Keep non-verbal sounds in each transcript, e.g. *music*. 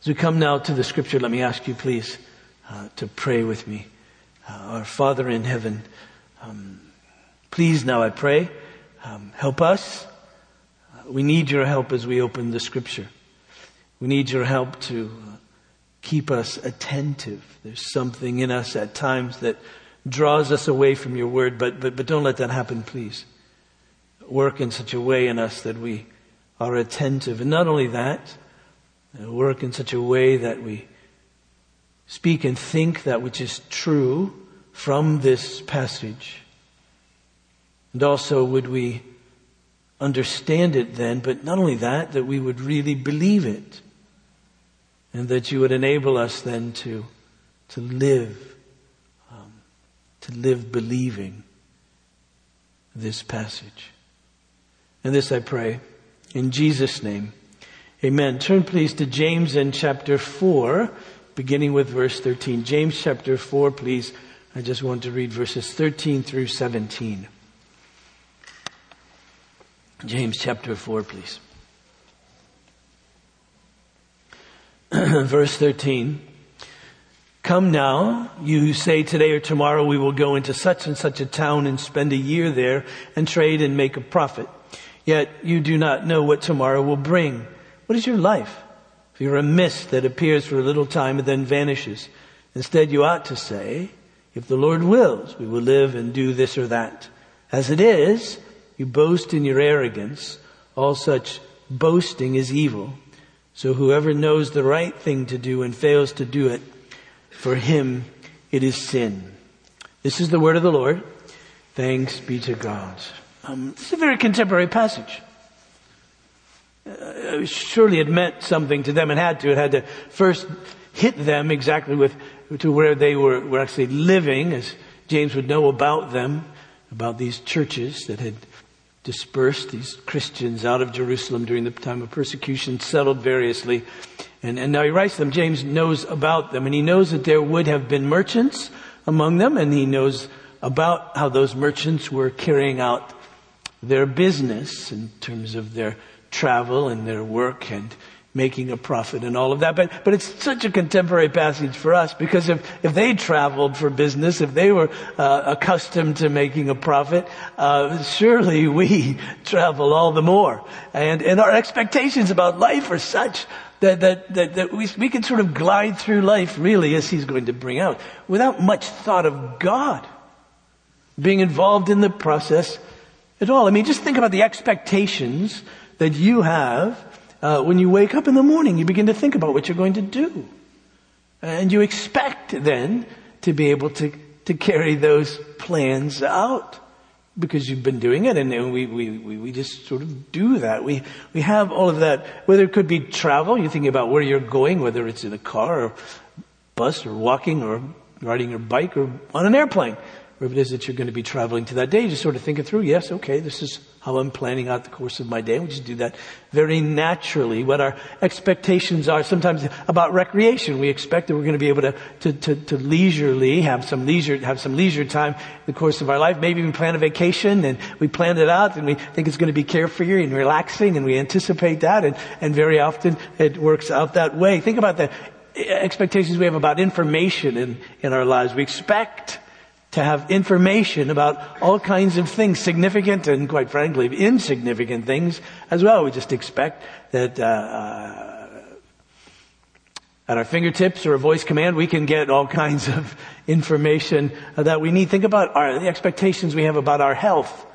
As we come now to the scripture, let me ask you please uh, to pray with me. Uh, our Father in heaven, um, please now I pray, um, help us. Uh, we need your help as we open the scripture. We need your help to uh, keep us attentive. There's something in us at times that draws us away from your word, but, but, but don't let that happen, please. Work in such a way in us that we are attentive. And not only that, work in such a way that we speak and think that which is true from this passage. And also would we understand it then, but not only that, that we would really believe it. And that you would enable us then to, to live, um, to live believing this passage. And this I pray in Jesus' name. Amen. Turn please to James in chapter 4, beginning with verse 13. James chapter 4, please. I just want to read verses 13 through 17. James chapter 4, please. *clears throat* Verse 13. Come now, you who say today or tomorrow we will go into such and such a town and spend a year there and trade and make a profit. Yet you do not know what tomorrow will bring. What is your life? If you're a mist that appears for a little time and then vanishes. Instead, you ought to say, if the Lord wills, we will live and do this or that. As it is, you boast in your arrogance. All such boasting is evil. So whoever knows the right thing to do and fails to do it, for him it is sin. This is the word of the Lord. Thanks be to God. Um, it's a very contemporary passage. Uh, surely it meant something to them and had to. It had to first hit them exactly with to where they were, were actually living, as James would know about them, about these churches that had dispersed these Christians out of Jerusalem during the time of persecution, settled variously. And, and now he writes them. James knows about them, and he knows that there would have been merchants among them, and he knows about how those merchants were carrying out their business in terms of their travel and their work and making a profit and all of that. But, but it's such a contemporary passage for us because if, if they traveled for business, if they were uh, accustomed to making a profit, uh, surely we *laughs* travel all the more. And, and our expectations about life are such that, that, that, that we, we can sort of glide through life really as he's going to bring out without much thought of God being involved in the process at all. I mean, just think about the expectations that you have uh, when you wake up in the morning. You begin to think about what you're going to do. And you expect then to be able to, to carry those plans out because you've been doing it and we, we, we, just sort of do that. We, we have all of that, whether it could be travel, you're thinking about where you're going, whether it's in a car or bus or walking or riding your bike or on an airplane wherever it is that you're going to be traveling to that day, just sort of think it through. Yes, okay, this is how I'm planning out the course of my day. We just do that very naturally. What our expectations are sometimes about recreation. We expect that we're going to be able to, to, to, to leisurely have some leisure, have some leisure time in the course of our life. Maybe even plan a vacation and we plan it out and we think it's going to be carefree and relaxing and we anticipate that and, and very often it works out that way. Think about the expectations we have about information in, in our lives. We expect to have information about all kinds of things, significant and quite frankly insignificant things as well. We just expect that uh, uh, at our fingertips or a voice command we can get all kinds of *laughs* information that we need. Think about our, the expectations we have about our health.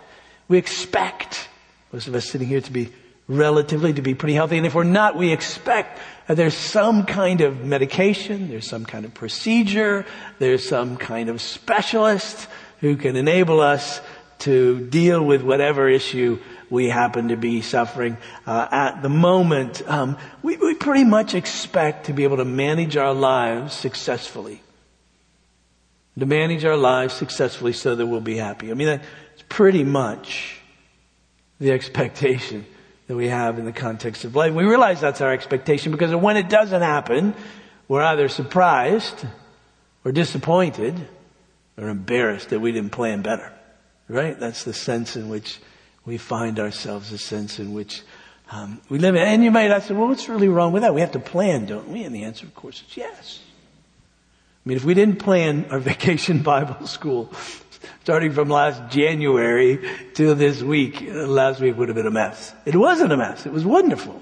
We expect most of us sitting here to be relatively to be pretty healthy, and if we're not, we expect there's some kind of medication, there's some kind of procedure, there's some kind of specialist who can enable us to deal with whatever issue we happen to be suffering uh, at the moment. Um, we, we pretty much expect to be able to manage our lives successfully. To manage our lives successfully so that we'll be happy. I mean, that's pretty much the expectation that we have in the context of life. We realize that's our expectation because when it doesn't happen, we're either surprised or disappointed or embarrassed that we didn't plan better. Right? That's the sense in which we find ourselves, the sense in which Um, we live in, and you might ask, well, what's really wrong with that? We have to plan, don't we? And the answer, of course, is yes. I mean, if we didn't plan our *laughs* vacation Bible school, starting from last January to this week, last week would have been a mess. It wasn't a mess. It was wonderful.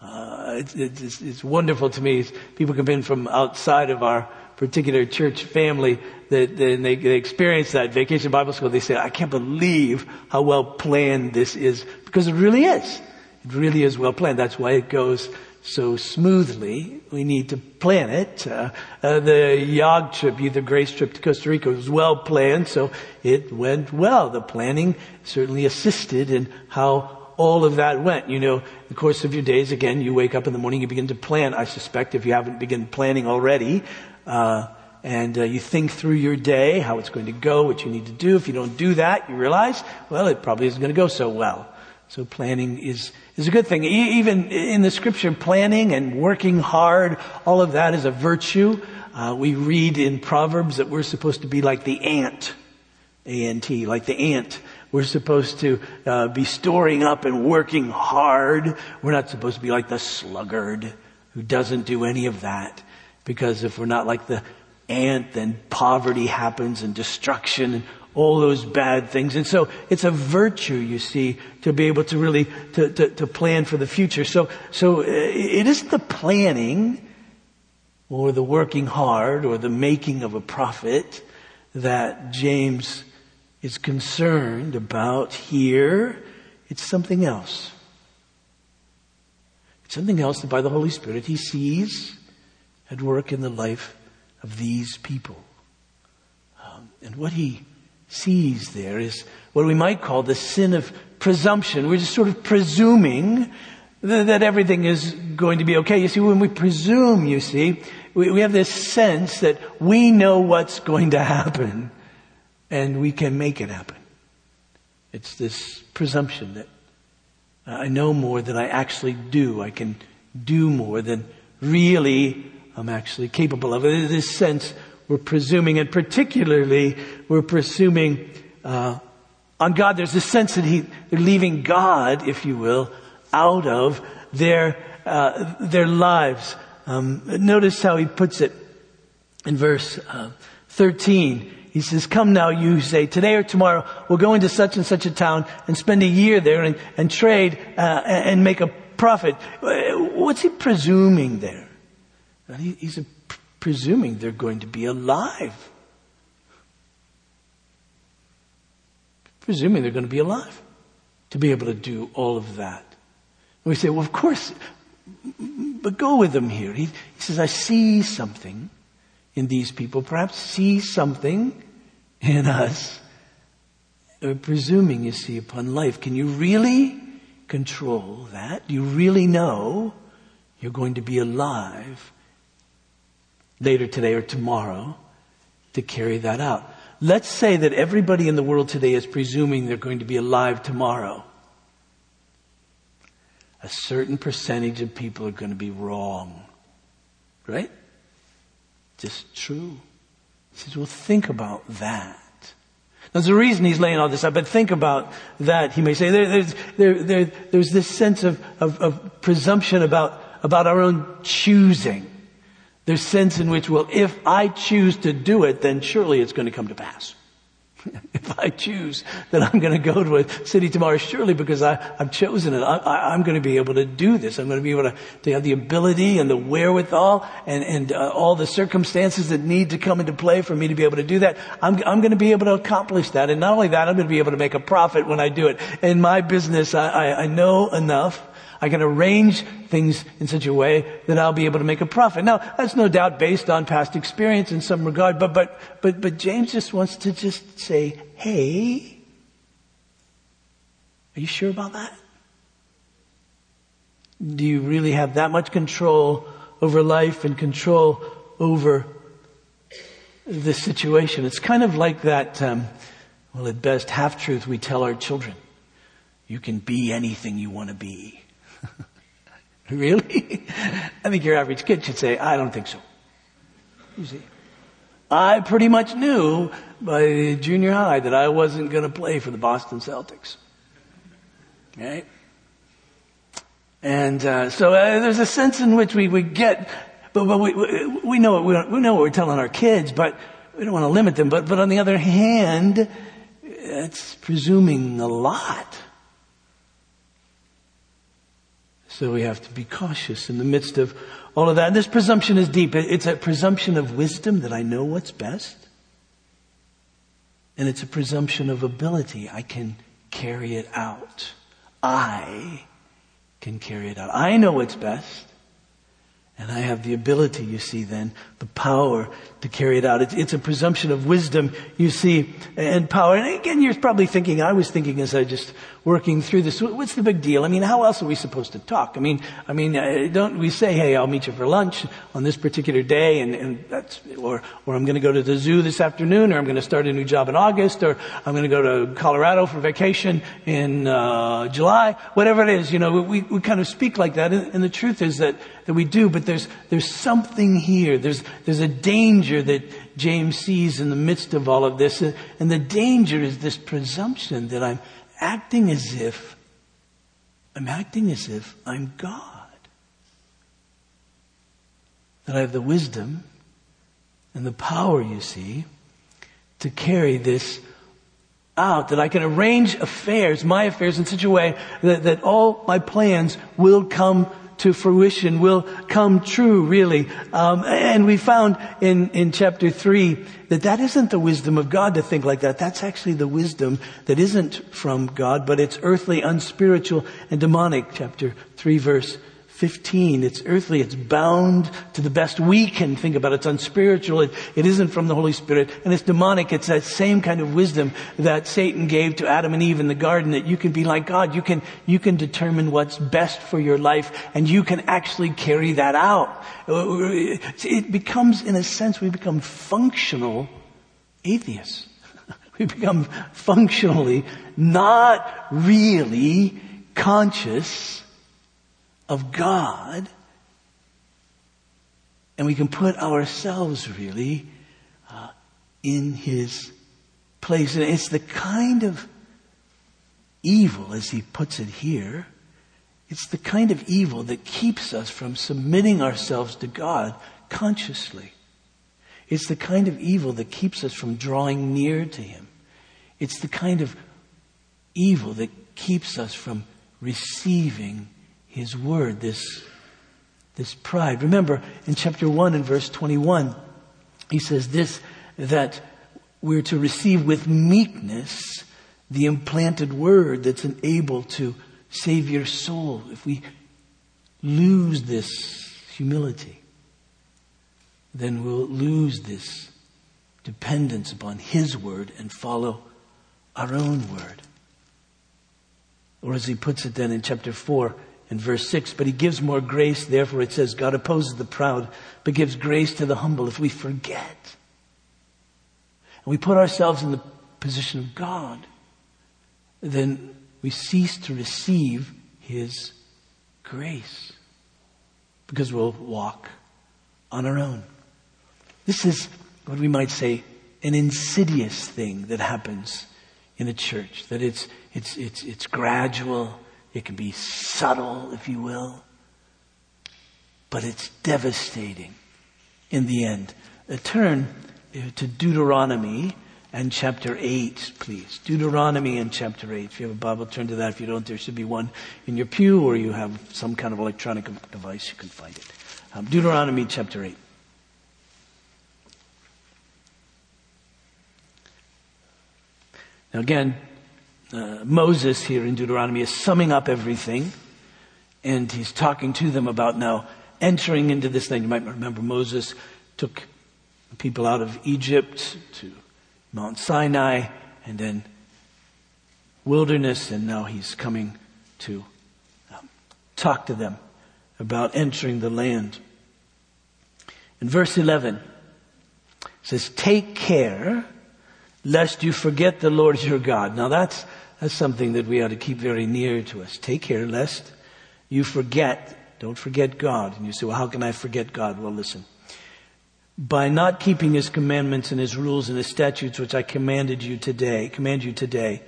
Uh, it's, it's, it's, wonderful to me. People come in from outside of our particular church family that, they, they experience that vacation Bible school. They say, I can't believe how well planned this is because it really is. It really is well planned. That's why it goes so smoothly. We need to plan it. Uh, uh, the YOG trip, the Grace trip to Costa Rica was well planned, so it went well. The planning certainly assisted in how all of that went. You know, the course of your days, again, you wake up in the morning, you begin to plan. I suspect if you haven't begun planning already, uh, and uh, you think through your day, how it's going to go, what you need to do. If you don't do that, you realize, well, it probably isn't going to go so well. So planning is, is a good thing. E- even in the scripture, planning and working hard, all of that is a virtue. Uh, we read in Proverbs that we're supposed to be like the ant. A-N-T, like the ant. We're supposed to uh, be storing up and working hard. We're not supposed to be like the sluggard who doesn't do any of that. Because if we're not like the ant, then poverty happens and destruction and all those bad things. And so it's a virtue, you see, to be able to really, to, to, to plan for the future. So, so uh, it isn't the planning or the working hard or the making of a profit that James is concerned about here. It's something else. It's something else that by the Holy Spirit he sees at work in the life of these people. Um, and what he sees there is what we might call the sin of presumption. We're just sort of presuming that, everything is going to be okay. You see, when we presume, you see, we, have this sense that we know what's going to happen and we can make it happen. It's this presumption that I know more than I actually do. I can do more than really I'm actually capable of. This sense, we're presuming, and particularly we're presuming uh, on God. There's a sense that he, they're leaving God, if you will, out of their uh, their lives. Um, notice how he puts it in verse uh, 13. He says, come now, you say, today or tomorrow, we'll go into such and such a town and spend a year there and, and trade uh, and make a profit. What's he presuming there? he's presuming they're going to be alive. Presuming they're going to be alive to be able to do all of that. And we say, well, of course, but go with them here. He, he says, I see something in these people, perhaps see something in us. Presuming, you see, upon life. Can you really control that? Do you really know you're going to be alive later today or tomorrow to carry that out. Let's say that everybody in the world today is presuming they're going to be alive tomorrow. A certain percentage of people are going to be wrong. Right? Just true. He says, well, think about that. There's a reason he's laying all this out, but think about that. He may say there, there's, there, there, there's this sense of, of, of presumption about, about our own choosing. There's sense in which, well, if I choose to do it, then surely it's going to come to pass. *laughs* if I choose that I'm going to go to a city tomorrow, surely because I, have chosen it, I, am going to be able to do this. I'm going to be able to, to have the ability and the wherewithal and, and uh, all the circumstances that need to come into play for me to be able to do that. I'm, I'm going to be able to accomplish that. And not only that, I'm going to be able to make a profit when I do it. In my business, I, I, I know enough I can arrange things in such a way that I'll be able to make a profit. Now, that's no doubt based on past experience in some regard, but, but, but, but James just wants to just say, hey, are you sure about that? Do you really have that much control over life and control over the situation? It's kind of like that, um, well, at best, half truth we tell our children. You can be anything you want to be. *laughs* really? I think your average kid should say, I don't think so. You see. I pretty much knew by junior high that I wasn't going to play for the Boston Celtics. Right? And uh, so uh, there's a sense in which we, we get, but, but we, we, know what we, we know what we're telling our kids, but we don't want to limit them. But, but on the other hand, it's presuming a lot. So we have to be cautious in the midst of all of that. And this presumption is deep. It's a presumption of wisdom that I know what's best. And it's a presumption of ability. I can carry it out. I can carry it out. I know what's best. And I have the ability, you see, then, the power to carry it out. It's, it's, a presumption of wisdom, you see, and power. And again, you're probably thinking, I was thinking as I just working through this, what's the big deal? I mean, how else are we supposed to talk? I mean, I mean, uh, don't we say, hey, I'll meet you for lunch on this particular day and, and that's, or, or I'm going to go to the zoo this afternoon or I'm going to start a new job in August or I'm going to go to Colorado for vacation in, uh, July, whatever it is, you know, we, we kind of speak like that. And, and the truth is that, that we do, but there's, there's something here. There's, there's a danger that James sees in the midst of all of this. And the danger is this presumption that I'm acting as if, I'm acting as if I'm God. That I have the wisdom and the power, you see, to carry this out, that I can arrange affairs, my affairs in such a way that, that all my plans will come to fruition will come true, really. Um, and we found in, in chapter three that that isn't the wisdom of God to think like that. That's actually the wisdom that isn't from God, but it's earthly, unspiritual, and demonic. Chapter three, verse 15. It's earthly. It's bound to the best we can think about. It's unspiritual. It, it isn't from the Holy Spirit. And it's demonic. It's that same kind of wisdom that Satan gave to Adam and Eve in the garden that you can be like God. You can, you can determine what's best for your life and you can actually carry that out. It becomes, in a sense, we become functional atheists. *laughs* We become functionally not really conscious of God, and we can put ourselves really uh, in His place. And it's the kind of evil, as he puts it here, it's the kind of evil that keeps us from submitting ourselves to God consciously. It's the kind of evil that keeps us from drawing near to Him. It's the kind of evil that keeps us from receiving his word, this, this pride. Remember in chapter 1 and verse 21, he says this, that we're to receive with meekness the implanted word that's able to save your soul. If we lose this humility, then we'll lose this dependence upon His word and follow our own word. Or as he puts it then in chapter 4, in verse 6. But he gives more grace. Therefore, it says, God opposes the proud, but gives grace to the humble. If we forget and we put ourselves in the position of God, then we cease to receive his grace because we'll walk on our own. This is what we might say an insidious thing that happens in a church, that it's, it's, it's, it's gradual it can be subtle, if you will, but it's devastating in the end. Uh, turn uh, to Deuteronomy and chapter 8, please. Deuteronomy and chapter 8. If you have a Bible, turn to that. If you don't, there should be one in your pew or you have some kind of electronic device, you can find it. Um, Deuteronomy chapter 8. Now again, uh, Moses here in Deuteronomy is summing up everything, and he's talking to them about now entering into this thing. You might remember Moses took people out of Egypt to Mount Sinai, and then wilderness, and now he's coming to um, talk to them about entering the land. In verse 11, it says, Take care lest you forget the Lord your God. Now that's, that's something that we ought to keep very near to us. Take care lest you forget. Don't forget God. And you say, well, how can I forget God? Well, listen. By not keeping his commandments and his rules and his statutes, which I commanded you today, command you today,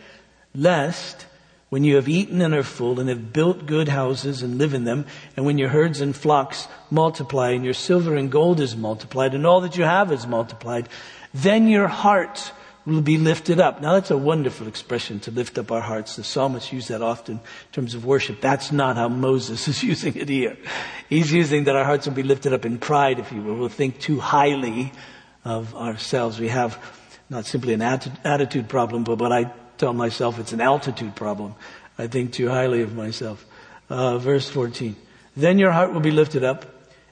lest when you have eaten and are full and have built good houses and live in them, and when your herds and flocks multiply and your silver and gold is multiplied and all that you have is multiplied, then your heart will be lifted up. Now that's a wonderful expression to lift up our hearts. The psalmists use that often in terms of worship. That's not how Moses *laughs* is using it here. He's using that our hearts will be lifted up in pride, if you will. We'll think too highly of ourselves. We have not simply an attitude problem, but what I tell myself it's an altitude problem. I think too highly of myself. Uh, verse 14. Then your heart will be lifted up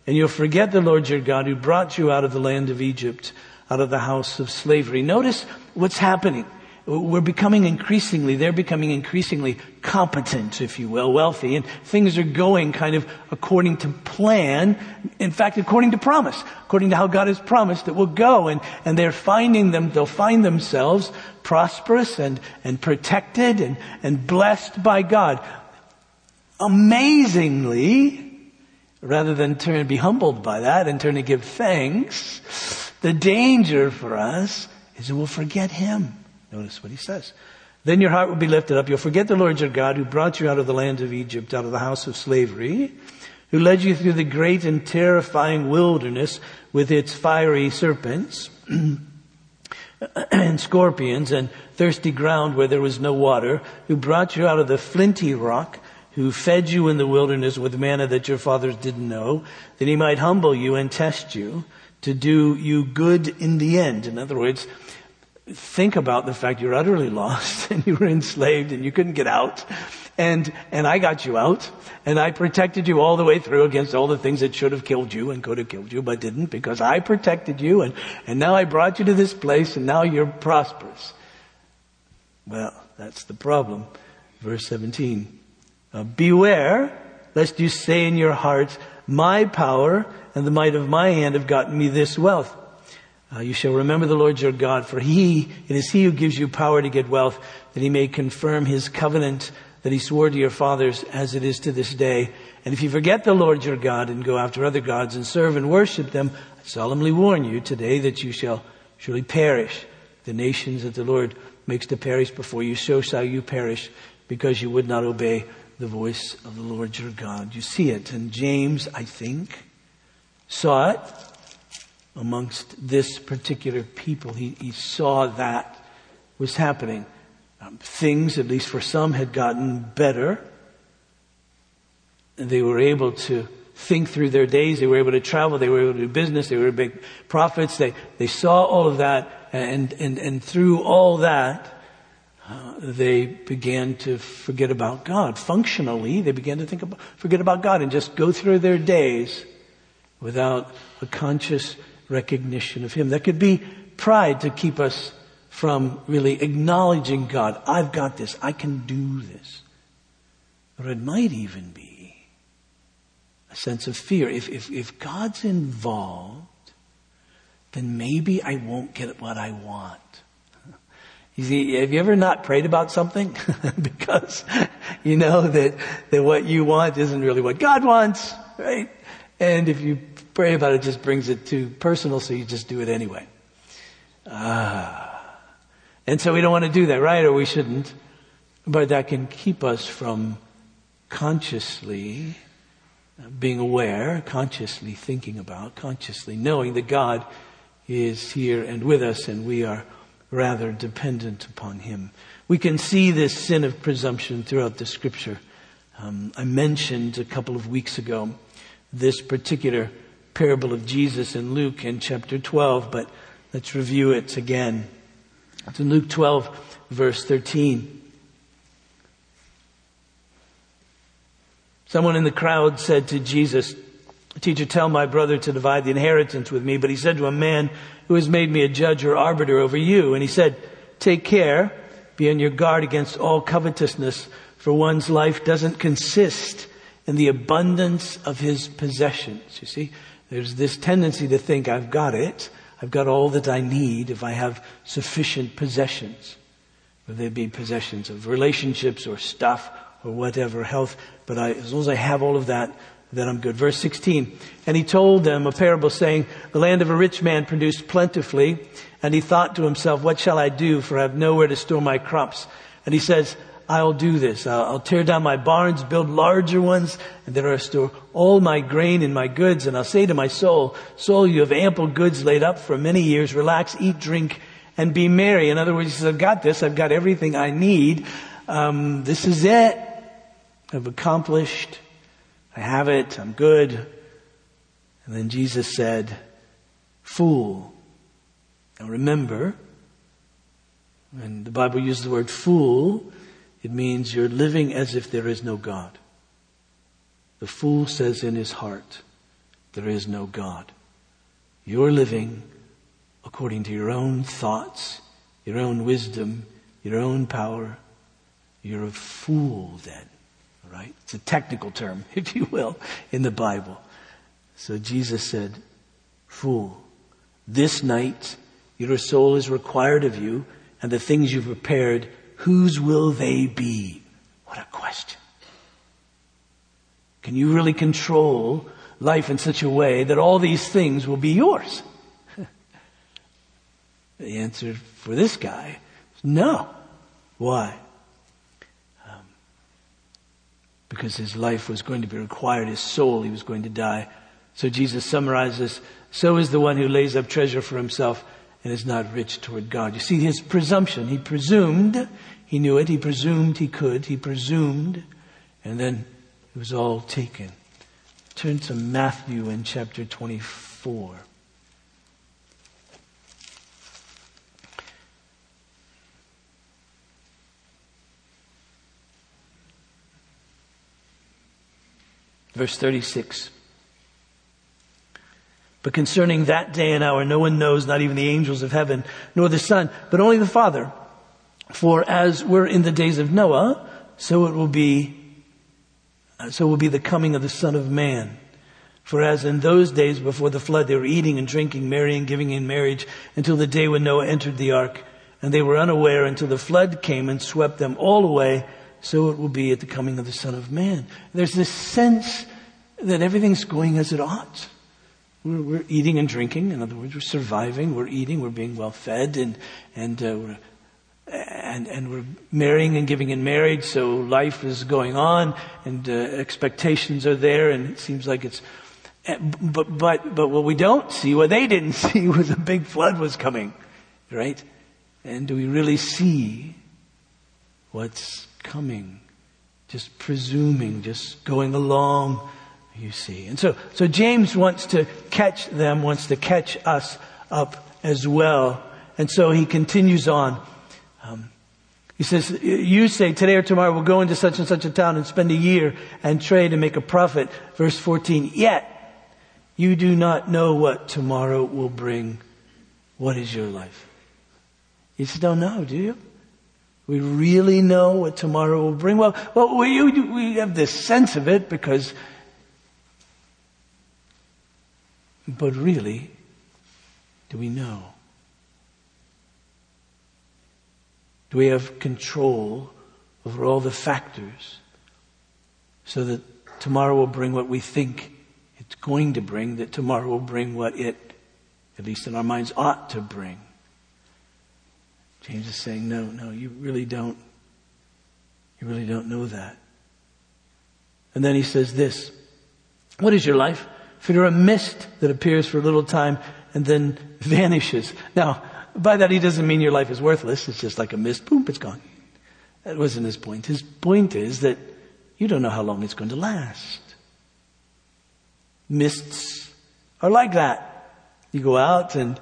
and you'll forget the Lord your God who brought you out of the land of Egypt, out of the house of slavery. Notice what's happening. We're becoming increasingly, they're becoming increasingly competent, if you will, wealthy, and things are going kind of according to plan. In fact, according to promise, according to how God has promised it will go. And, and they're finding them, they'll find themselves prosperous and, and protected and, and blessed by God. Amazingly, rather than turn and be humbled by that and turn to give thanks, the danger for us is said, we'll forget Him. Notice what he says. Then your heart will be lifted up. You'll forget the Lord your God who brought you out of the land of Egypt, out of the house of slavery, who led you through the great and terrifying wilderness with its fiery serpents *clears throat* and scorpions and thirsty ground where there was no water, who brought you out of the flinty rock, who fed you in the wilderness with manna that your fathers didn't know, that he might humble you and test you to do you good in the end. In other words, think about the fact you're utterly *laughs* lost and you were enslaved and you couldn't get out. And, and I got you out and I protected you all the way through against all the things that should have killed you and could have killed you, but didn't because I protected you and, and now I brought you to this place and now you're prosperous. Well, that's the problem. Verse 17. Uh, beware lest you say in your heart, my power and the might of my hand have gotten me this wealth. Uh, you shall remember the Lord your God, for he, it is he who gives you power to get wealth, that he may confirm his covenant that he swore to your fathers as it is to this day. And if you forget the Lord your God and go after other gods and serve and worship them, I solemnly warn you today that you shall surely perish. The nations that the Lord makes to perish before you, so shall you perish because you would not obey the voice of the Lord your God. You see it. And James, I think, saw it amongst this particular people. He, he saw that was happening. Um, things, at least for some, had gotten better. They were able to think through their days. They were able to travel. They were able to do business. They were big profits. They, they saw all of that. And, and, and through all that, uh, they began to forget about God. Functionally, they began to think about, forget about God and just go through their days without a conscious recognition of Him. That could be pride to keep us from really acknowledging God. I've got this. I can do this. Or it might even be a sense of fear. If, if, if God's involved, then maybe I won't get what I want. You see, have you ever not prayed about something? *laughs* because you know that, that what you want isn't really what God wants, right? And if you pray about it, it just brings it too personal, so you just do it anyway. Ah. And so we don't want to do that, right? Or we shouldn't. But that can keep us from consciously being aware, consciously thinking about, consciously knowing that God is here and with us and we are rather dependent upon Him. We can see this sin of presumption throughout the scripture. Um, I mentioned a couple of weeks ago this particular parable of Jesus in Luke in chapter 12, but let's review it again. It's in Luke 12, verse 13. Someone in the crowd said to Jesus, Teacher, tell my brother to divide the inheritance with me. But he said to a man who has made me a judge or arbiter over you, and he said, Take care, be on your guard against all covetousness, for one's life doesn't consist in the abundance of his possessions. You see, there's this tendency to think, I've got it. I've got all that I need if I have sufficient possessions. Whether they be possessions of relationships or stuff or whatever, health. But I, as long as I have all of that, then I'm good. Verse 16. And he told them a parable saying, the land of a rich man produced plentifully. And he thought to himself, what shall I do? For I have nowhere to store my crops. And he says, I'll do this. I'll, I'll tear down my barns, build larger ones, and there I'll store all my grain and my goods. And I'll say to my soul, soul, you have ample goods laid up for many years. Relax, eat, drink, and be merry. In other words, he says, I've got this. I've got everything I need. Um, this is it. I've accomplished. I have it. I'm good. And then Jesus said, fool. Now remember, and the Bible uses the word fool, it means you're living as if there is no God. The fool says in his heart, there is no God. You're living according to your own thoughts, your own wisdom, your own power. You're a fool then, right? It's a technical term, *laughs* if you will, in the Bible. So Jesus said, fool, this night your soul is required of you and the things you've prepared, whose will they be? What a question. Can you really control life in such a way that all these things will be yours? *laughs* the answer for this guy is no. Why? Um, because his life was going to be required, his soul, he was going to die. So Jesus summarizes, so is the one who lays up treasure for himself and is not rich toward God. You see his presumption. He presumed, he knew it, he presumed he could, he presumed, and then it was all taken. Turn to Matthew in chapter 24. Verse 36. But concerning that day and hour, no one knows, not even the angels of heaven, nor the Son, but only the Father. For as we're in the days of Noah, so it will be, uh, so will be the coming of the Son of Man. For as in those days before the flood, they were eating and drinking, marrying, giving in marriage, until the day when Noah entered the ark, and they were unaware until the flood came and swept them all away, so it will be at the coming of the Son of Man. There's this sense that everything's going as it ought. We're, we're, eating and drinking. In other words, we're surviving. We're eating. We're being well fed, and and uh, we're and and we're marrying and giving in marriage. So life is going on, and uh, expectations are there, and it seems like it's. Eh, but but but what we don't see, what they didn't *laughs* see, was a big flood was coming, right? And do we really see what's coming? Just presuming, just going along you see. And so, so James wants to catch them, wants to catch us up as well. And so he continues on. Um, he says, you say today or tomorrow we'll go into such and such a town and spend a year and trade and make a profit. Verse 14, yet you do not know what tomorrow will bring. What is your life? You just don't know, do you? We really know what tomorrow will bring. Well, well, we, we have this sense of it because But really, do we know? Do we have control over all the factors so that tomorrow will bring what we think it's going to bring, that tomorrow will bring what it, at least in our minds, ought to bring? James is saying, no, no, you really don't. You really don't know that. And then he says this, what is your life? For a mist that appears for a little time and then *laughs* vanishes. Now, by that he doesn't mean your life is worthless. It's just like a mist. Boom, it's gone. That wasn't his point. His point is that you don't know how long it's going to last. Mists are like that. You go out and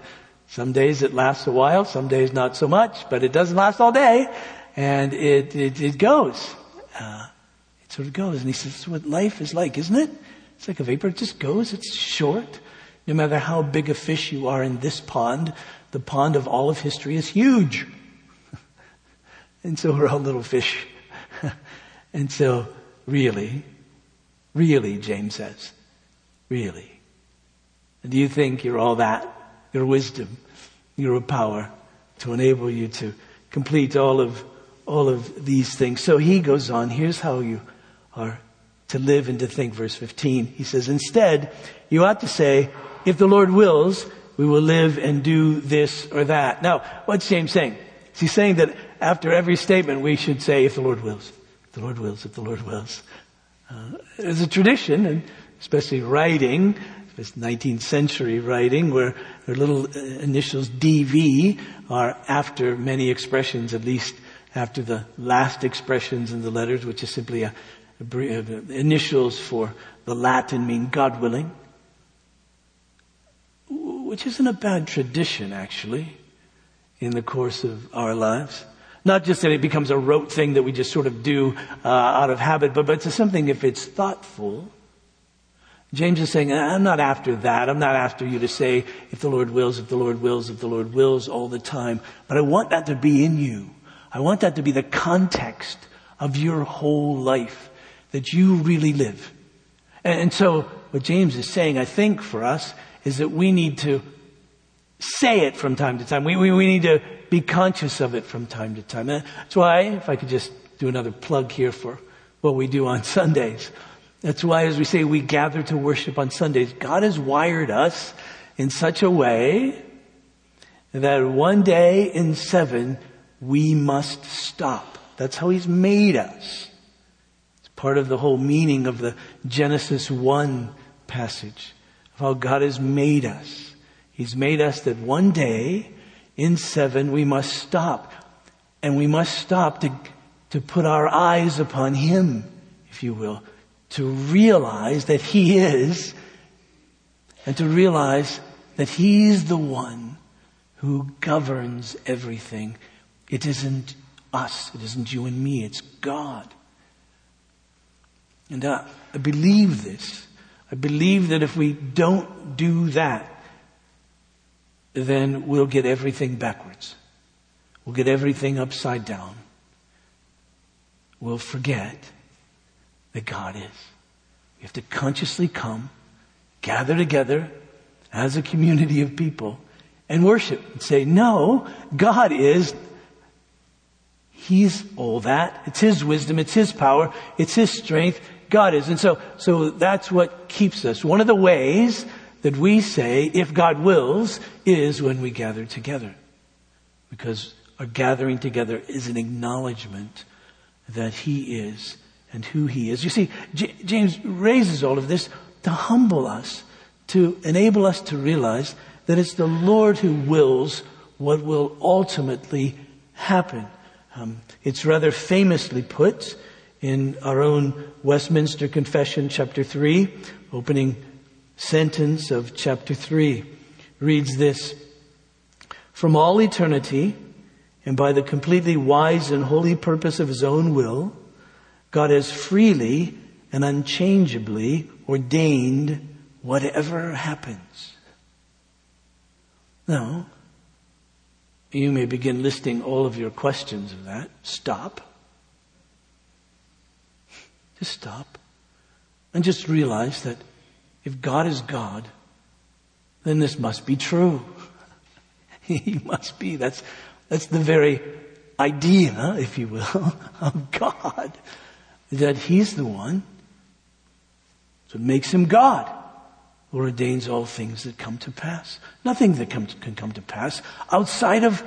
some days it lasts a while, some days not so much, but it doesn't last all day and it, it, it goes. Uh, it sort of goes. And he says, what life is like, isn't it? It's like a vapor. It just goes. It's short. No matter how big a fish you are in this pond, the pond of all of history is huge. *laughs* and so we're all little fish. *laughs* and so, really, really, James says, really. Do you think you're all that? Your wisdom, your power to enable you to complete all of, all of these things. So he goes on, here's how you are to live and to think. Verse 15. He says, instead, you ought to say, if the Lord wills, we will live and do this or that. Now, what's James saying? Is he saying that after every statement we should say, if the Lord wills, if the Lord wills, if the Lord wills. Uh, there's a tradition, and especially writing, this 19th century writing where their little uh, initials DV are after many expressions, at least after the last expressions in the letters, which is simply a, a, a initials for the Latin mean God willing, which isn't a bad tradition actually in the course of our lives. Not just that it becomes a rote thing that we just sort of do uh, out of habit, but, but it's something if it's thoughtful. James is saying, I'm not after that. I'm not after you to say, if the Lord wills, if the Lord wills, if the Lord wills all the time. But I want that to be in you. I want that to be the context of your whole life that you really live. And, and so what James is saying, I think for us, is that we need to say it from time to time. We, we, we need to be conscious of it from time to time. That's why, if I could just do another plug here for what we do on *laughs* Sundays. That's why, as we say, we gather to worship on Sundays. God has wired us in such a way that one day in seven, we must stop. That's how He's made us. Part of the whole meaning of the Genesis 1 passage of how God has made us. He's made us that one day in seven we must stop. And we must stop to, to put our eyes upon Him, if you will, to realize that He is, and to realize that He's the one who governs everything. It isn't us. It isn't you and me. It's God. And I, believe this. I believe that if we don't do that, then we'll get everything backwards. We'll get everything upside down. We'll forget that God is. We have to consciously come, gather together as a community of people and worship and say, no, God is He's all that. It's His wisdom. It's His power. It's His strength. God is. And so, so that's what keeps us. One of the ways that we say, if God wills, is when we gather together. Because our gathering together is an acknowledgement that He is and who He is. You see, J- James raises all of this to humble us, to enable us to realize that it's the Lord who wills what will ultimately happen. Um, it's rather famously put in our own Westminster Confession, chapter 3, opening sentence of chapter 3, reads this From all eternity, and by the completely wise and holy purpose of his own will, God has freely and unchangeably ordained whatever happens. Now, you may begin listing all of your questions of that. Stop. Just stop. And just realize that if God is God, then this must be true. *laughs* he must be. That's, that's the very idea, if you will, *laughs* of God. That He's the one. So it makes Him God who ordains all things that come to pass. Nothing that come, can come to pass outside of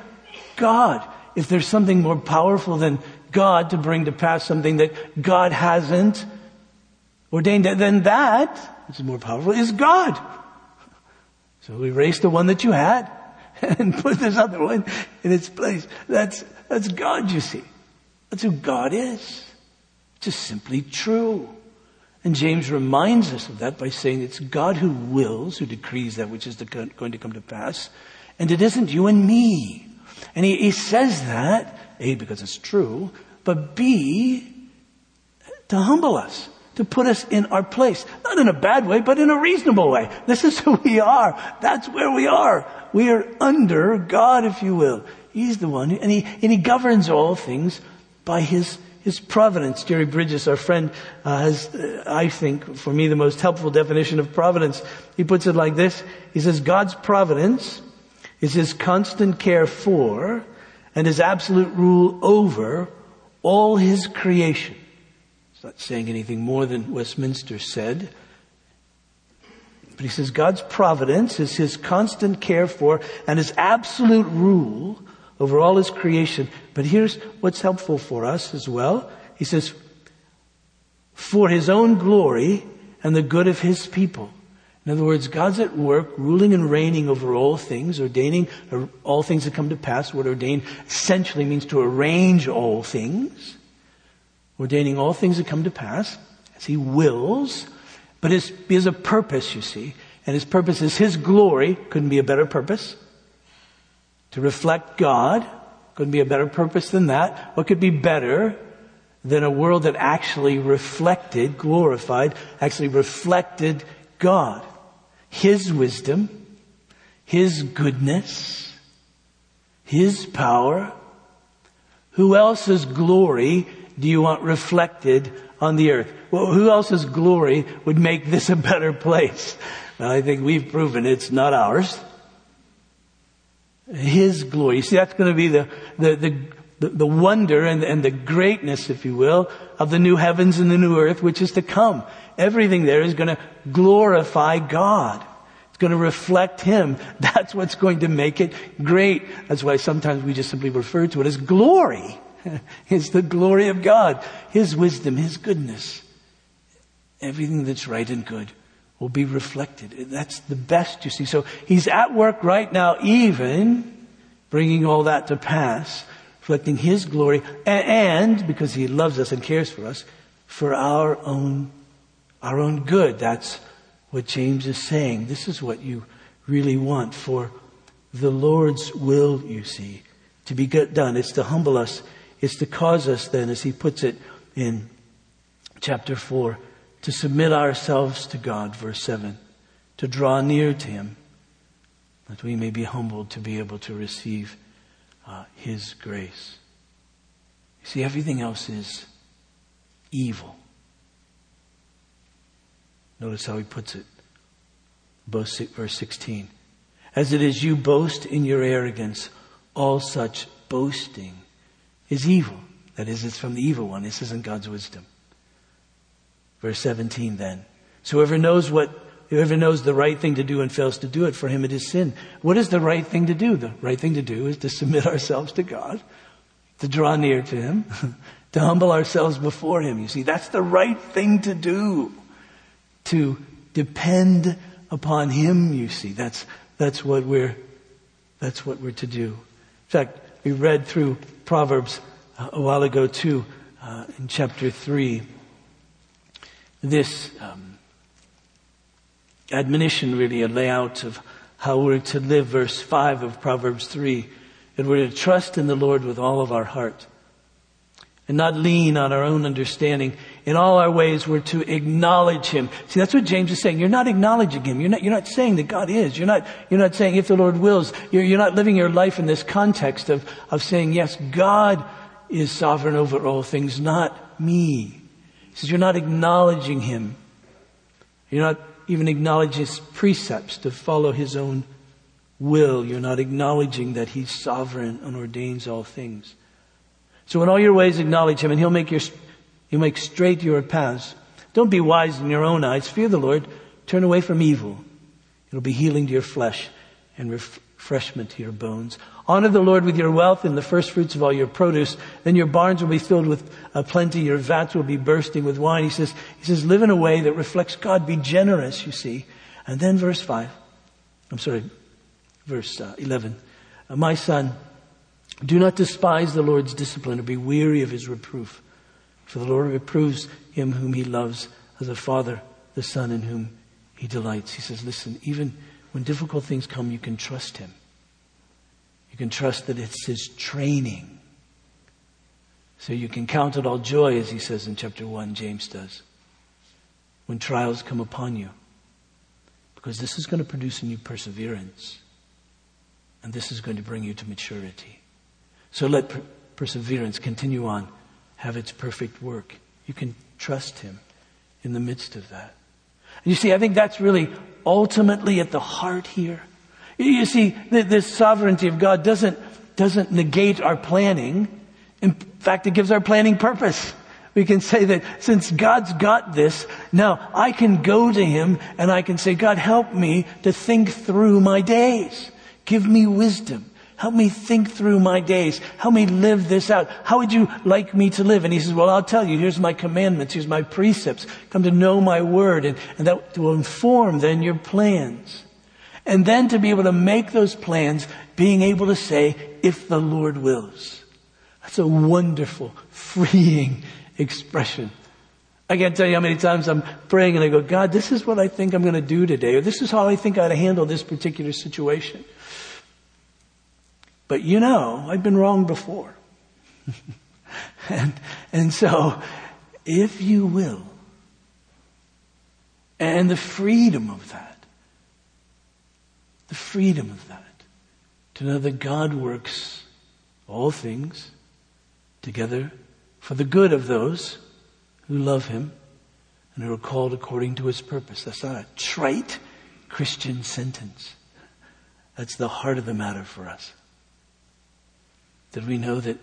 God. If there's something more powerful than God to bring to pass something that God hasn't ordained, then that, which is more powerful, is God. So erase the one that you had *laughs* and put this other one in its place. That's, that's God, you see. That's who God is. It's just simply true. And James reminds us of that by saying it's God who wills, who decrees that which is going to come to pass. And it isn't you and me. And he, he says that, A, because it's true, but B, to humble us, to put us in our place. Not in a bad way, but in a reasonable way. *laughs* This is who we are. That's where we are. We are under God, if you will. He's the one, and he, and he governs all things by his his providence. Jerry Bridges, our friend, uh, has, uh, I think, for me, the most helpful definition of providence. He puts it like this. He says, God's providence is his constant care for and his absolute rule over all his creation. It's not saying anything more than Westminster said. But he says God's providence is his constant care for and his absolute rule over all his creation. But here's what's helpful for us as well. He says, for his own glory and the good of his people. In other words, God's at work, ruling and reigning over all things, ordaining all things that come to pass. What ordain essentially means to arrange all things, ordaining all things that come to pass as He wills. But his, he has a purpose, you see, and His purpose is His glory. Couldn't be a better purpose. To reflect God. Couldn't be a better purpose than that. What could be better than a world that actually reflected, glorified, actually reflected God? His wisdom, His goodness, His power. Who else's glory do you want reflected on the earth? Well, who else's glory would make this a better place? Well, I think we've proven it's not ours. His glory. You see, that's going to be the, the, the, the, wonder and, and the greatness, if you will, of the new heavens and the new earth, which is to come. Everything there is going to glorify God. It's going to reflect Him. *laughs* That's what's going to make it great. That's why sometimes we just simply refer to it as glory. *laughs* it's the glory of God. His wisdom, His goodness. Everything that's right and good will be reflected. That's the best, you see. So He's at work right now, even bringing all that to pass, reflecting His glory, and, because He loves us and cares for us, for our own our own good. That's what James is saying. This is what you really want for the Lord's will, you see, to be done. It's to humble us. It's to cause us then, as he puts it in chapter 4, to submit ourselves to God, verse 7, to draw near to him, that we may be humbled to be able to receive uh, his grace. You see, everything else is evil. Notice how he puts it. Verse 16. As it is you boast in your arrogance, all such boasting is evil. That is, it's from the evil one. This isn't God's wisdom. Verse 17 then. So whoever knows what, whoever knows the right thing to do and fails to do it, for him it is sin. What is the right thing to do? The right thing to do is to submit *laughs* ourselves to God, to draw near to him, *laughs* to humble ourselves before him. You see, that's the right thing to do to depend upon Him, you see. That's, that's what we're, that's what we're to do. In fact, we read through Proverbs a while ago too, uh, in chapter 3, this um, admonition really, a layout of how we're to live, verse 5 of Proverbs 3, and we're to trust in the Lord with all of our heart and not lean on our own understanding. In all our ways, we're to acknowledge Him. See, that's what James is saying. You're not acknowledging Him. You're not, you're not saying that God is. You're not, you're not saying if the Lord wills. You're, you're not living your life in this context of, of saying, yes, God is sovereign over all things, not me. He says, you're not acknowledging Him. You're not even acknowledging His precepts to follow His own will. You're not acknowledging that He's sovereign and ordains all things. So in all your ways acknowledge him and he'll make your, he'll make straight your paths. Don't be wise in your own eyes. Fear the Lord. Turn away from evil. It'll be healing to your flesh and refreshment to your bones. Honor the Lord with your wealth and the first fruits of all your produce. Then your barns will be filled with uh, plenty. Your vats will be bursting with wine. He says, he says, live in a way that reflects God. Be generous, you see. And then verse 5. I'm sorry, verse uh, 11. Uh, my son, do not despise the Lord's discipline or be weary of his reproof. For the Lord reproves him whom he loves as a father, the son in whom he delights. He says, listen, even when difficult things come, you can trust him. You can trust that it's his training. So you can count it all joy, as he says in chapter 1, James does, when trials come upon you. Because this is going to produce in you perseverance. And this is going to bring you to maturity. So let per- perseverance continue on, have its perfect work. You can trust Him in the midst of that. And you see, I think that's really ultimately at the heart here. You see, this sovereignty of God doesn't, doesn't negate our planning. In fact, it gives our planning purpose. We can say that since God's got this, now I can go to Him and I can say, God, help me to think through my days. Give me wisdom. Help me think through my days. Help me live this out. How would you like me to live? And he says, well, I'll tell you. Here's my commandments. Here's my precepts. Come to know my word and, and that will inform then your plans. And then to be able to make those plans, being able to say, if the Lord wills. That's a wonderful, freeing expression. I can't tell you how many times I'm praying and I go, God, this is what I think I'm going to do today, or this is how I think I ought to handle this particular situation. But you know, I've been wrong before. *laughs* and, and so, if you will, and the freedom of that, the freedom of that, to know that God works all things together for the good of those who love him and who are called according to his purpose. That's not a trite Christian sentence. That's the heart of the matter for us. That we know that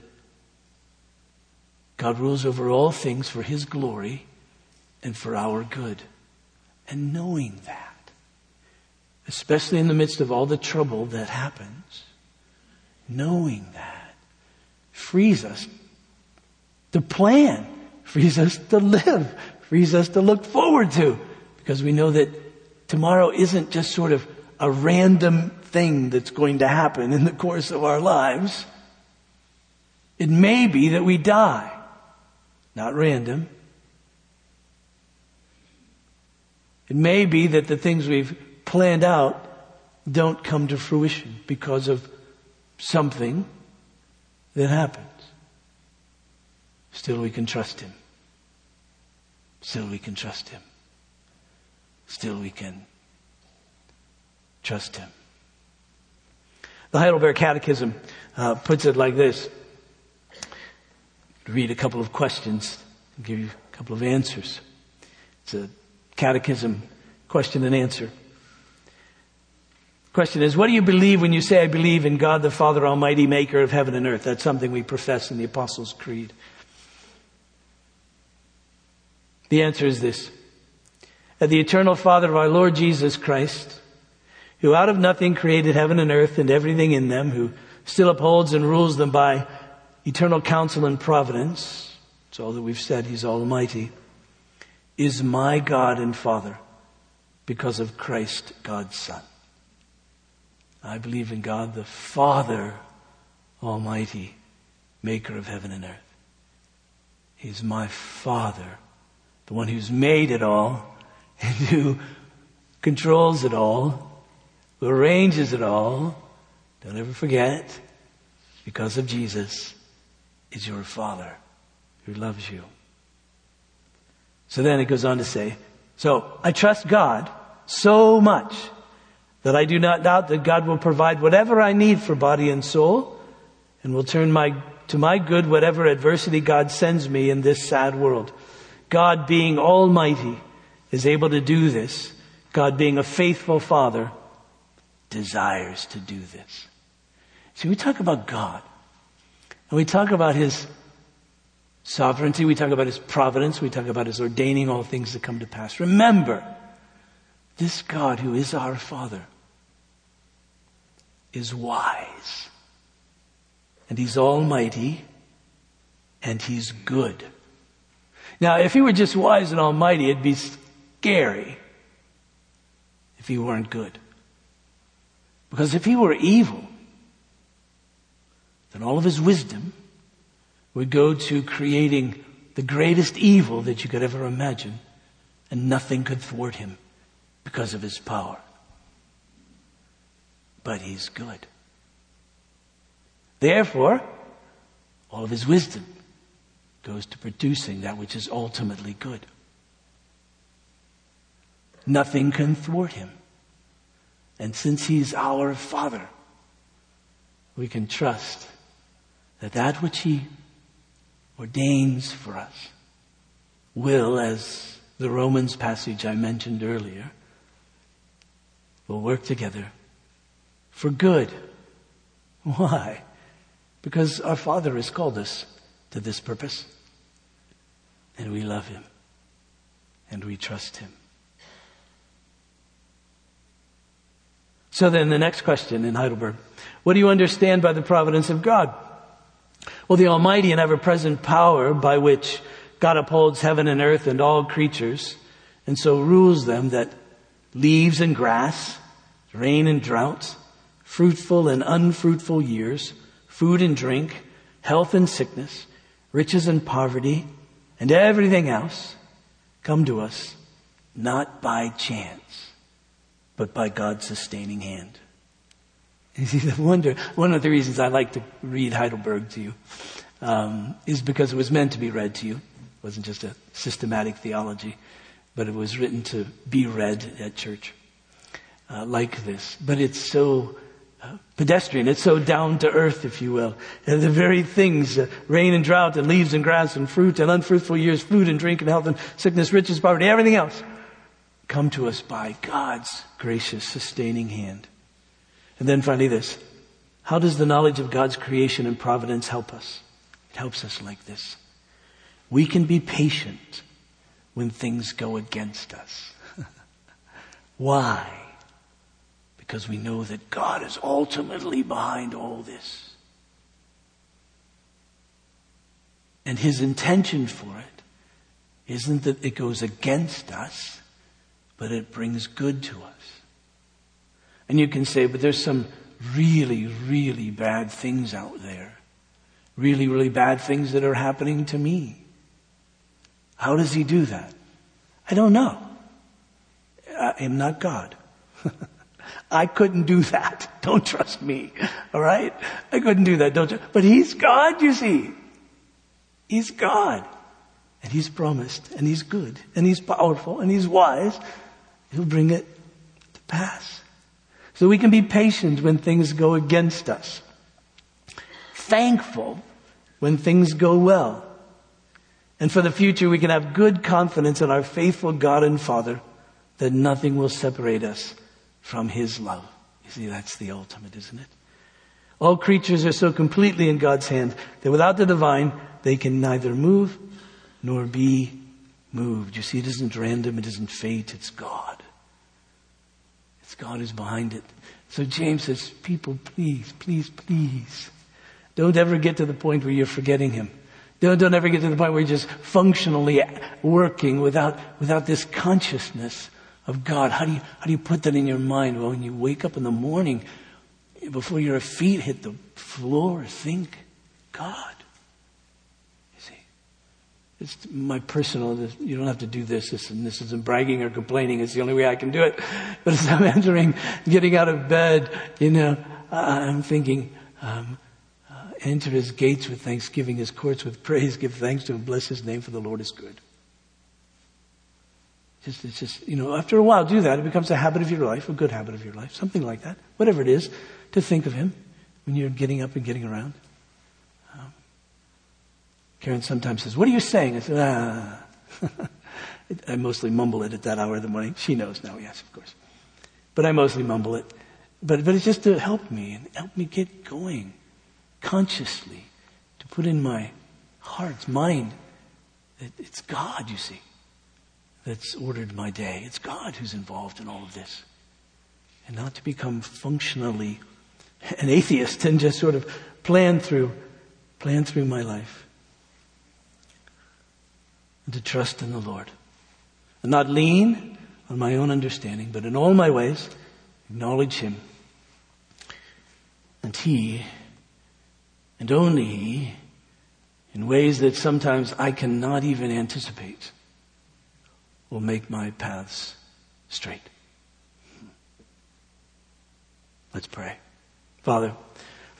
God rules over all things for his glory and for our good. And knowing that, especially in the midst of all the trouble that happens, knowing that frees us to plan frees us to live, frees us to look forward to, because we know that tomorrow isn't just sort of a random thing that's going to happen in the course of our lives. It may be that we die. Not random. It may be that the things we've planned out don't come to fruition because of something that happens. Still we can trust Him. Still we can trust Him. Still we can trust Him. The Heidelberg Catechism uh, puts it like this. Read a couple of questions and give you a couple of answers. It's a catechism question and answer. Question is, what do you believe when you say, I believe in God the Father Almighty, maker of heaven and earth? That's something we profess in the Apostles' Creed. The answer is this. That the eternal Father of our Lord Jesus Christ, who out of nothing created heaven and earth and everything in them, who still upholds and rules them by eternal counsel and providence, it's all that we've said, He's Almighty, is my God and Father because of Christ, God's Son. I believe in God the Father Almighty, maker of heaven and earth. He's my Father the one who's made it all *laughs* and who controls it all, who arranges it all. Don't ever forget, because of Jesus, is your Father who loves you. So then it goes on to say, so I trust God so much that I do not doubt that God will provide whatever I need for body and soul and will turn my, to my good whatever adversity God sends me in this sad world. God being almighty is able to do this. God being a faithful father desires to do this. See, we talk about God and we talk about his sovereignty. We talk about his providence. We talk about his ordaining all things to come to pass. Remember, this God who is our father is wise and he's almighty and he's good. Now, if he were just wise and almighty, it'd be scary if he weren't good. Because if he were evil, then all of his wisdom would go to creating the greatest evil that you could ever imagine, and nothing could thwart him because of his power. But he's good. Therefore, all of his wisdom goes to producing that which is ultimately good. Nothing can thwart him. And since he's our Father, we can trust that that which he ordains for us will, as the Romans passage I mentioned earlier, will work together for good. Why? Because our Father has called us to this purpose and we love him and we trust him. So then the next question in Heidelberg. What do you understand by the providence of God? Well, the almighty and ever-present power by which God upholds heaven and earth and all creatures and so rules them that leaves and grass, rain and droughts, fruitful and unfruitful years, food and drink, health and sickness, riches and poverty, and everything else come to us not by chance, but by God's sustaining hand. You see, the wonder, one of the reasons I like to read Heidelberg to you um, is because it was meant to be read to you. It wasn't just a systematic theology, but it was written to be read at church uh, like this. But it's so uh, pedestrian. It's so down to earth, if you will. And the very things, uh, rain and drought and leaves and grass and fruit and unfruitful years, food and drink and health and sickness, riches, poverty, everything else come to us by God's gracious, sustaining hand. And then finally this. How does the knowledge of God's creation and providence help us? It helps us like this. We can be patient when things go against us. *laughs* Why? Because we know that God is ultimately behind all this. And His intention for it isn't that it goes against us, but it brings good to us. And you can say, but there's some really, really bad things out there. Really, really bad things that are happening to me. How does he do that? I don't know. I am not God. *laughs* I couldn't do that. *laughs* Don't trust me. All right? I couldn't do that. Don't. But he's God, you see. He's God. And he's promised, and he's good, and he's powerful, and he's wise. He'll bring it to pass. So we can be patient when things go against us. Thankful when things go well. And for the future, we can have good confidence in our faithful God and Father that nothing will separate us from His love. You see, that's the ultimate, isn't it? All creatures are so completely in God's hand that without the divine, they can neither move nor be moved. You see, it isn't random, it isn't fate, it's God. It's God who's behind it. So James says, people, please, please, please, don't ever get to the point where you're forgetting Him. Don't, don't ever get to the point where you're just functionally working without, without this consciousness of God. How do you, how do you put that in your mind? Well, when you wake up in the morning, before your feet hit the floor, think, God. It's my personal, you don't have to do this, this, and this isn't bragging or complaining. It's the only way I can do it. *laughs* But as I'm entering, getting out of bed, you know, I'm thinking, um, uh, enter his gates with thanksgiving, his courts with praise, give thanks to him, bless his name, for the Lord is good. Just, it's just, you know, after a while do that. It becomes a habit of your life, a good habit of your life, something like that. Whatever it is, to think of him when you're getting up and getting around. Karen sometimes says, what are you saying? I said, ah. *laughs* I mostly mumble it at that hour of the morning. She knows now, yes, of course. But I mostly mumble it. But, but it's just to help me and help me get going consciously, to put in my heart's mind that it's God, you see, that's ordered my day. It's God who's involved in all of this. And not to become functionally an atheist and just sort of plan through, plan through my life and to trust in the Lord. And not lean on my own understanding, but in all my ways, acknowledge Him. And He, and only He, in ways that sometimes I cannot even anticipate, will make my paths straight. Let's pray. Father,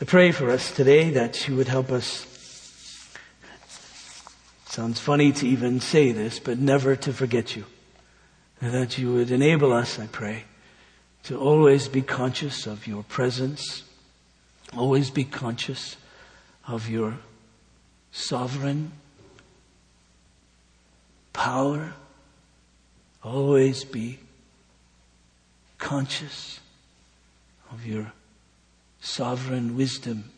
I pray for us today that you would help us Sounds funny to even say this, but never to forget you. And that you would enable us, I pray, to always be conscious of your presence, always be conscious of your sovereign power, always be conscious of your sovereign wisdom,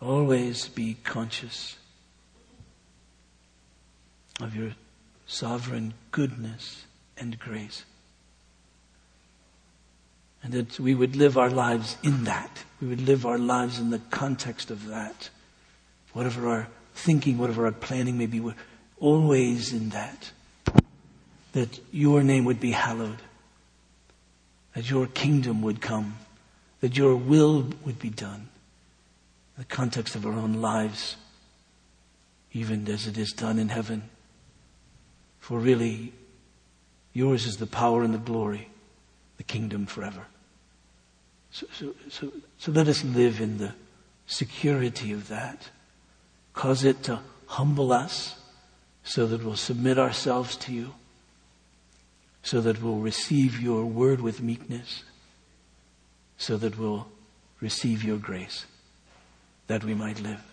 always be conscious of your sovereign goodness and grace. And that we would live our lives in that. We would live our lives in the context of that. Whatever our thinking, whatever our planning may be, we're always in that. That your name would be hallowed. That your kingdom would come. That your will would be done. In the context of our own lives. Even as it is done in heaven. For really, yours is the power and the glory, the kingdom forever. So, so, so, so let us live in the security of that. Cause it to humble us so that we'll submit ourselves to you, so that we'll receive your word with meekness, so that we'll receive your grace, that we might live.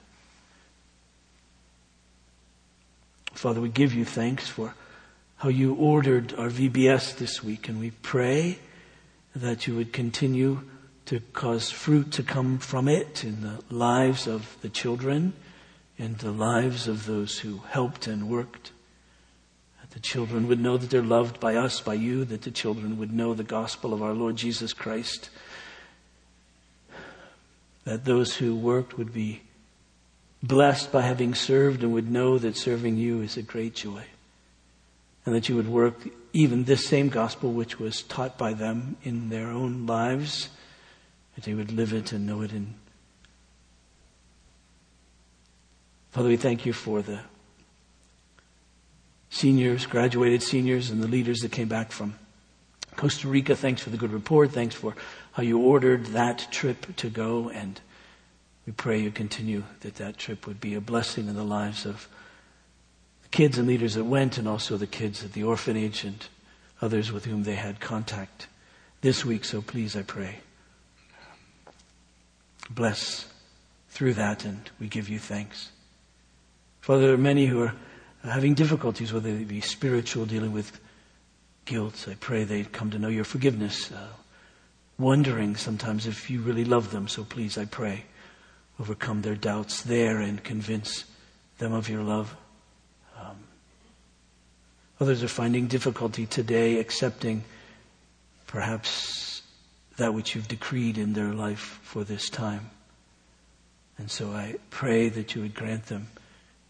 Father, we give you thanks for how you ordered our VBS this week, and we pray that you would continue to cause fruit to come from it in the lives of the children and the lives of those who helped and worked. That the children would know that they're loved by us, by you, that the children would know the gospel of our Lord Jesus Christ. That those who worked would be blessed by having served and would know that serving you is a great joy. And that you would work even this same gospel which was taught by them in their own lives that they would live it and know it in. Father, we thank you for the seniors, graduated seniors, and the leaders that came back from Costa Rica. Thanks for the good report. Thanks for how you ordered that trip to go. And we pray you continue that that trip would be a blessing in the lives of kids and leaders that went and also the kids at the orphanage and others with whom they had contact this week. So please, I pray, bless through that, and we give you thanks. Father, there are many who are having difficulties, whether they be spiritual, dealing with guilt. I pray they come to know your forgiveness, uh, wondering sometimes if you really love them. So please, I pray, overcome their doubts there and convince them of your love. Others are finding difficulty today accepting perhaps that which you've decreed in their life for this time. And so I pray that you would grant them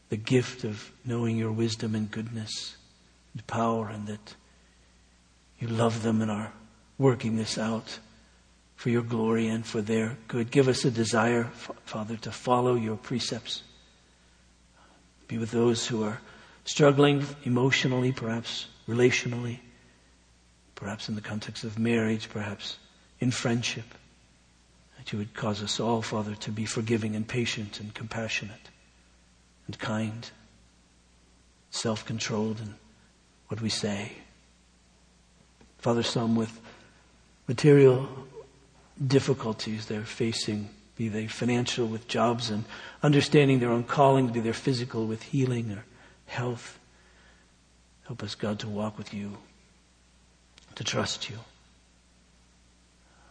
the gift of knowing your wisdom and goodness and power, and that you love them and are working this out for your glory and for their good. Give us a desire, Father, to follow your precepts. Be with those who are struggling emotionally, perhaps relationally, perhaps in the context of marriage, perhaps in friendship. That you would cause us all, Father, to be forgiving and patient and compassionate and kind, self controlled in what we say. Father, some with material difficulties they're facing, be they financial with jobs and understanding their own calling, be they physical with healing or health. Help us, God, to walk with you, to trust you.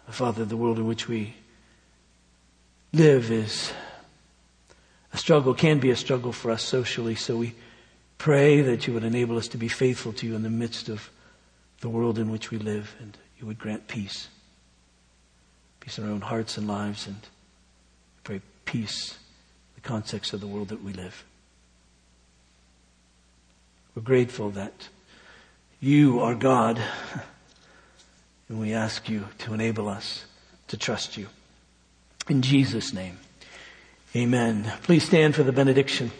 Father, the world in which we live is a struggle, can be a struggle for us socially, so we pray that you would enable us to be faithful to you in the midst of the world in which we live, and you would grant peace. Peace in our own hearts and lives, and pray peace the context of the world that we live. We're grateful that you are God. *laughs* And we ask you to enable us to trust you. In Jesus' name, amen. Please stand for the benediction.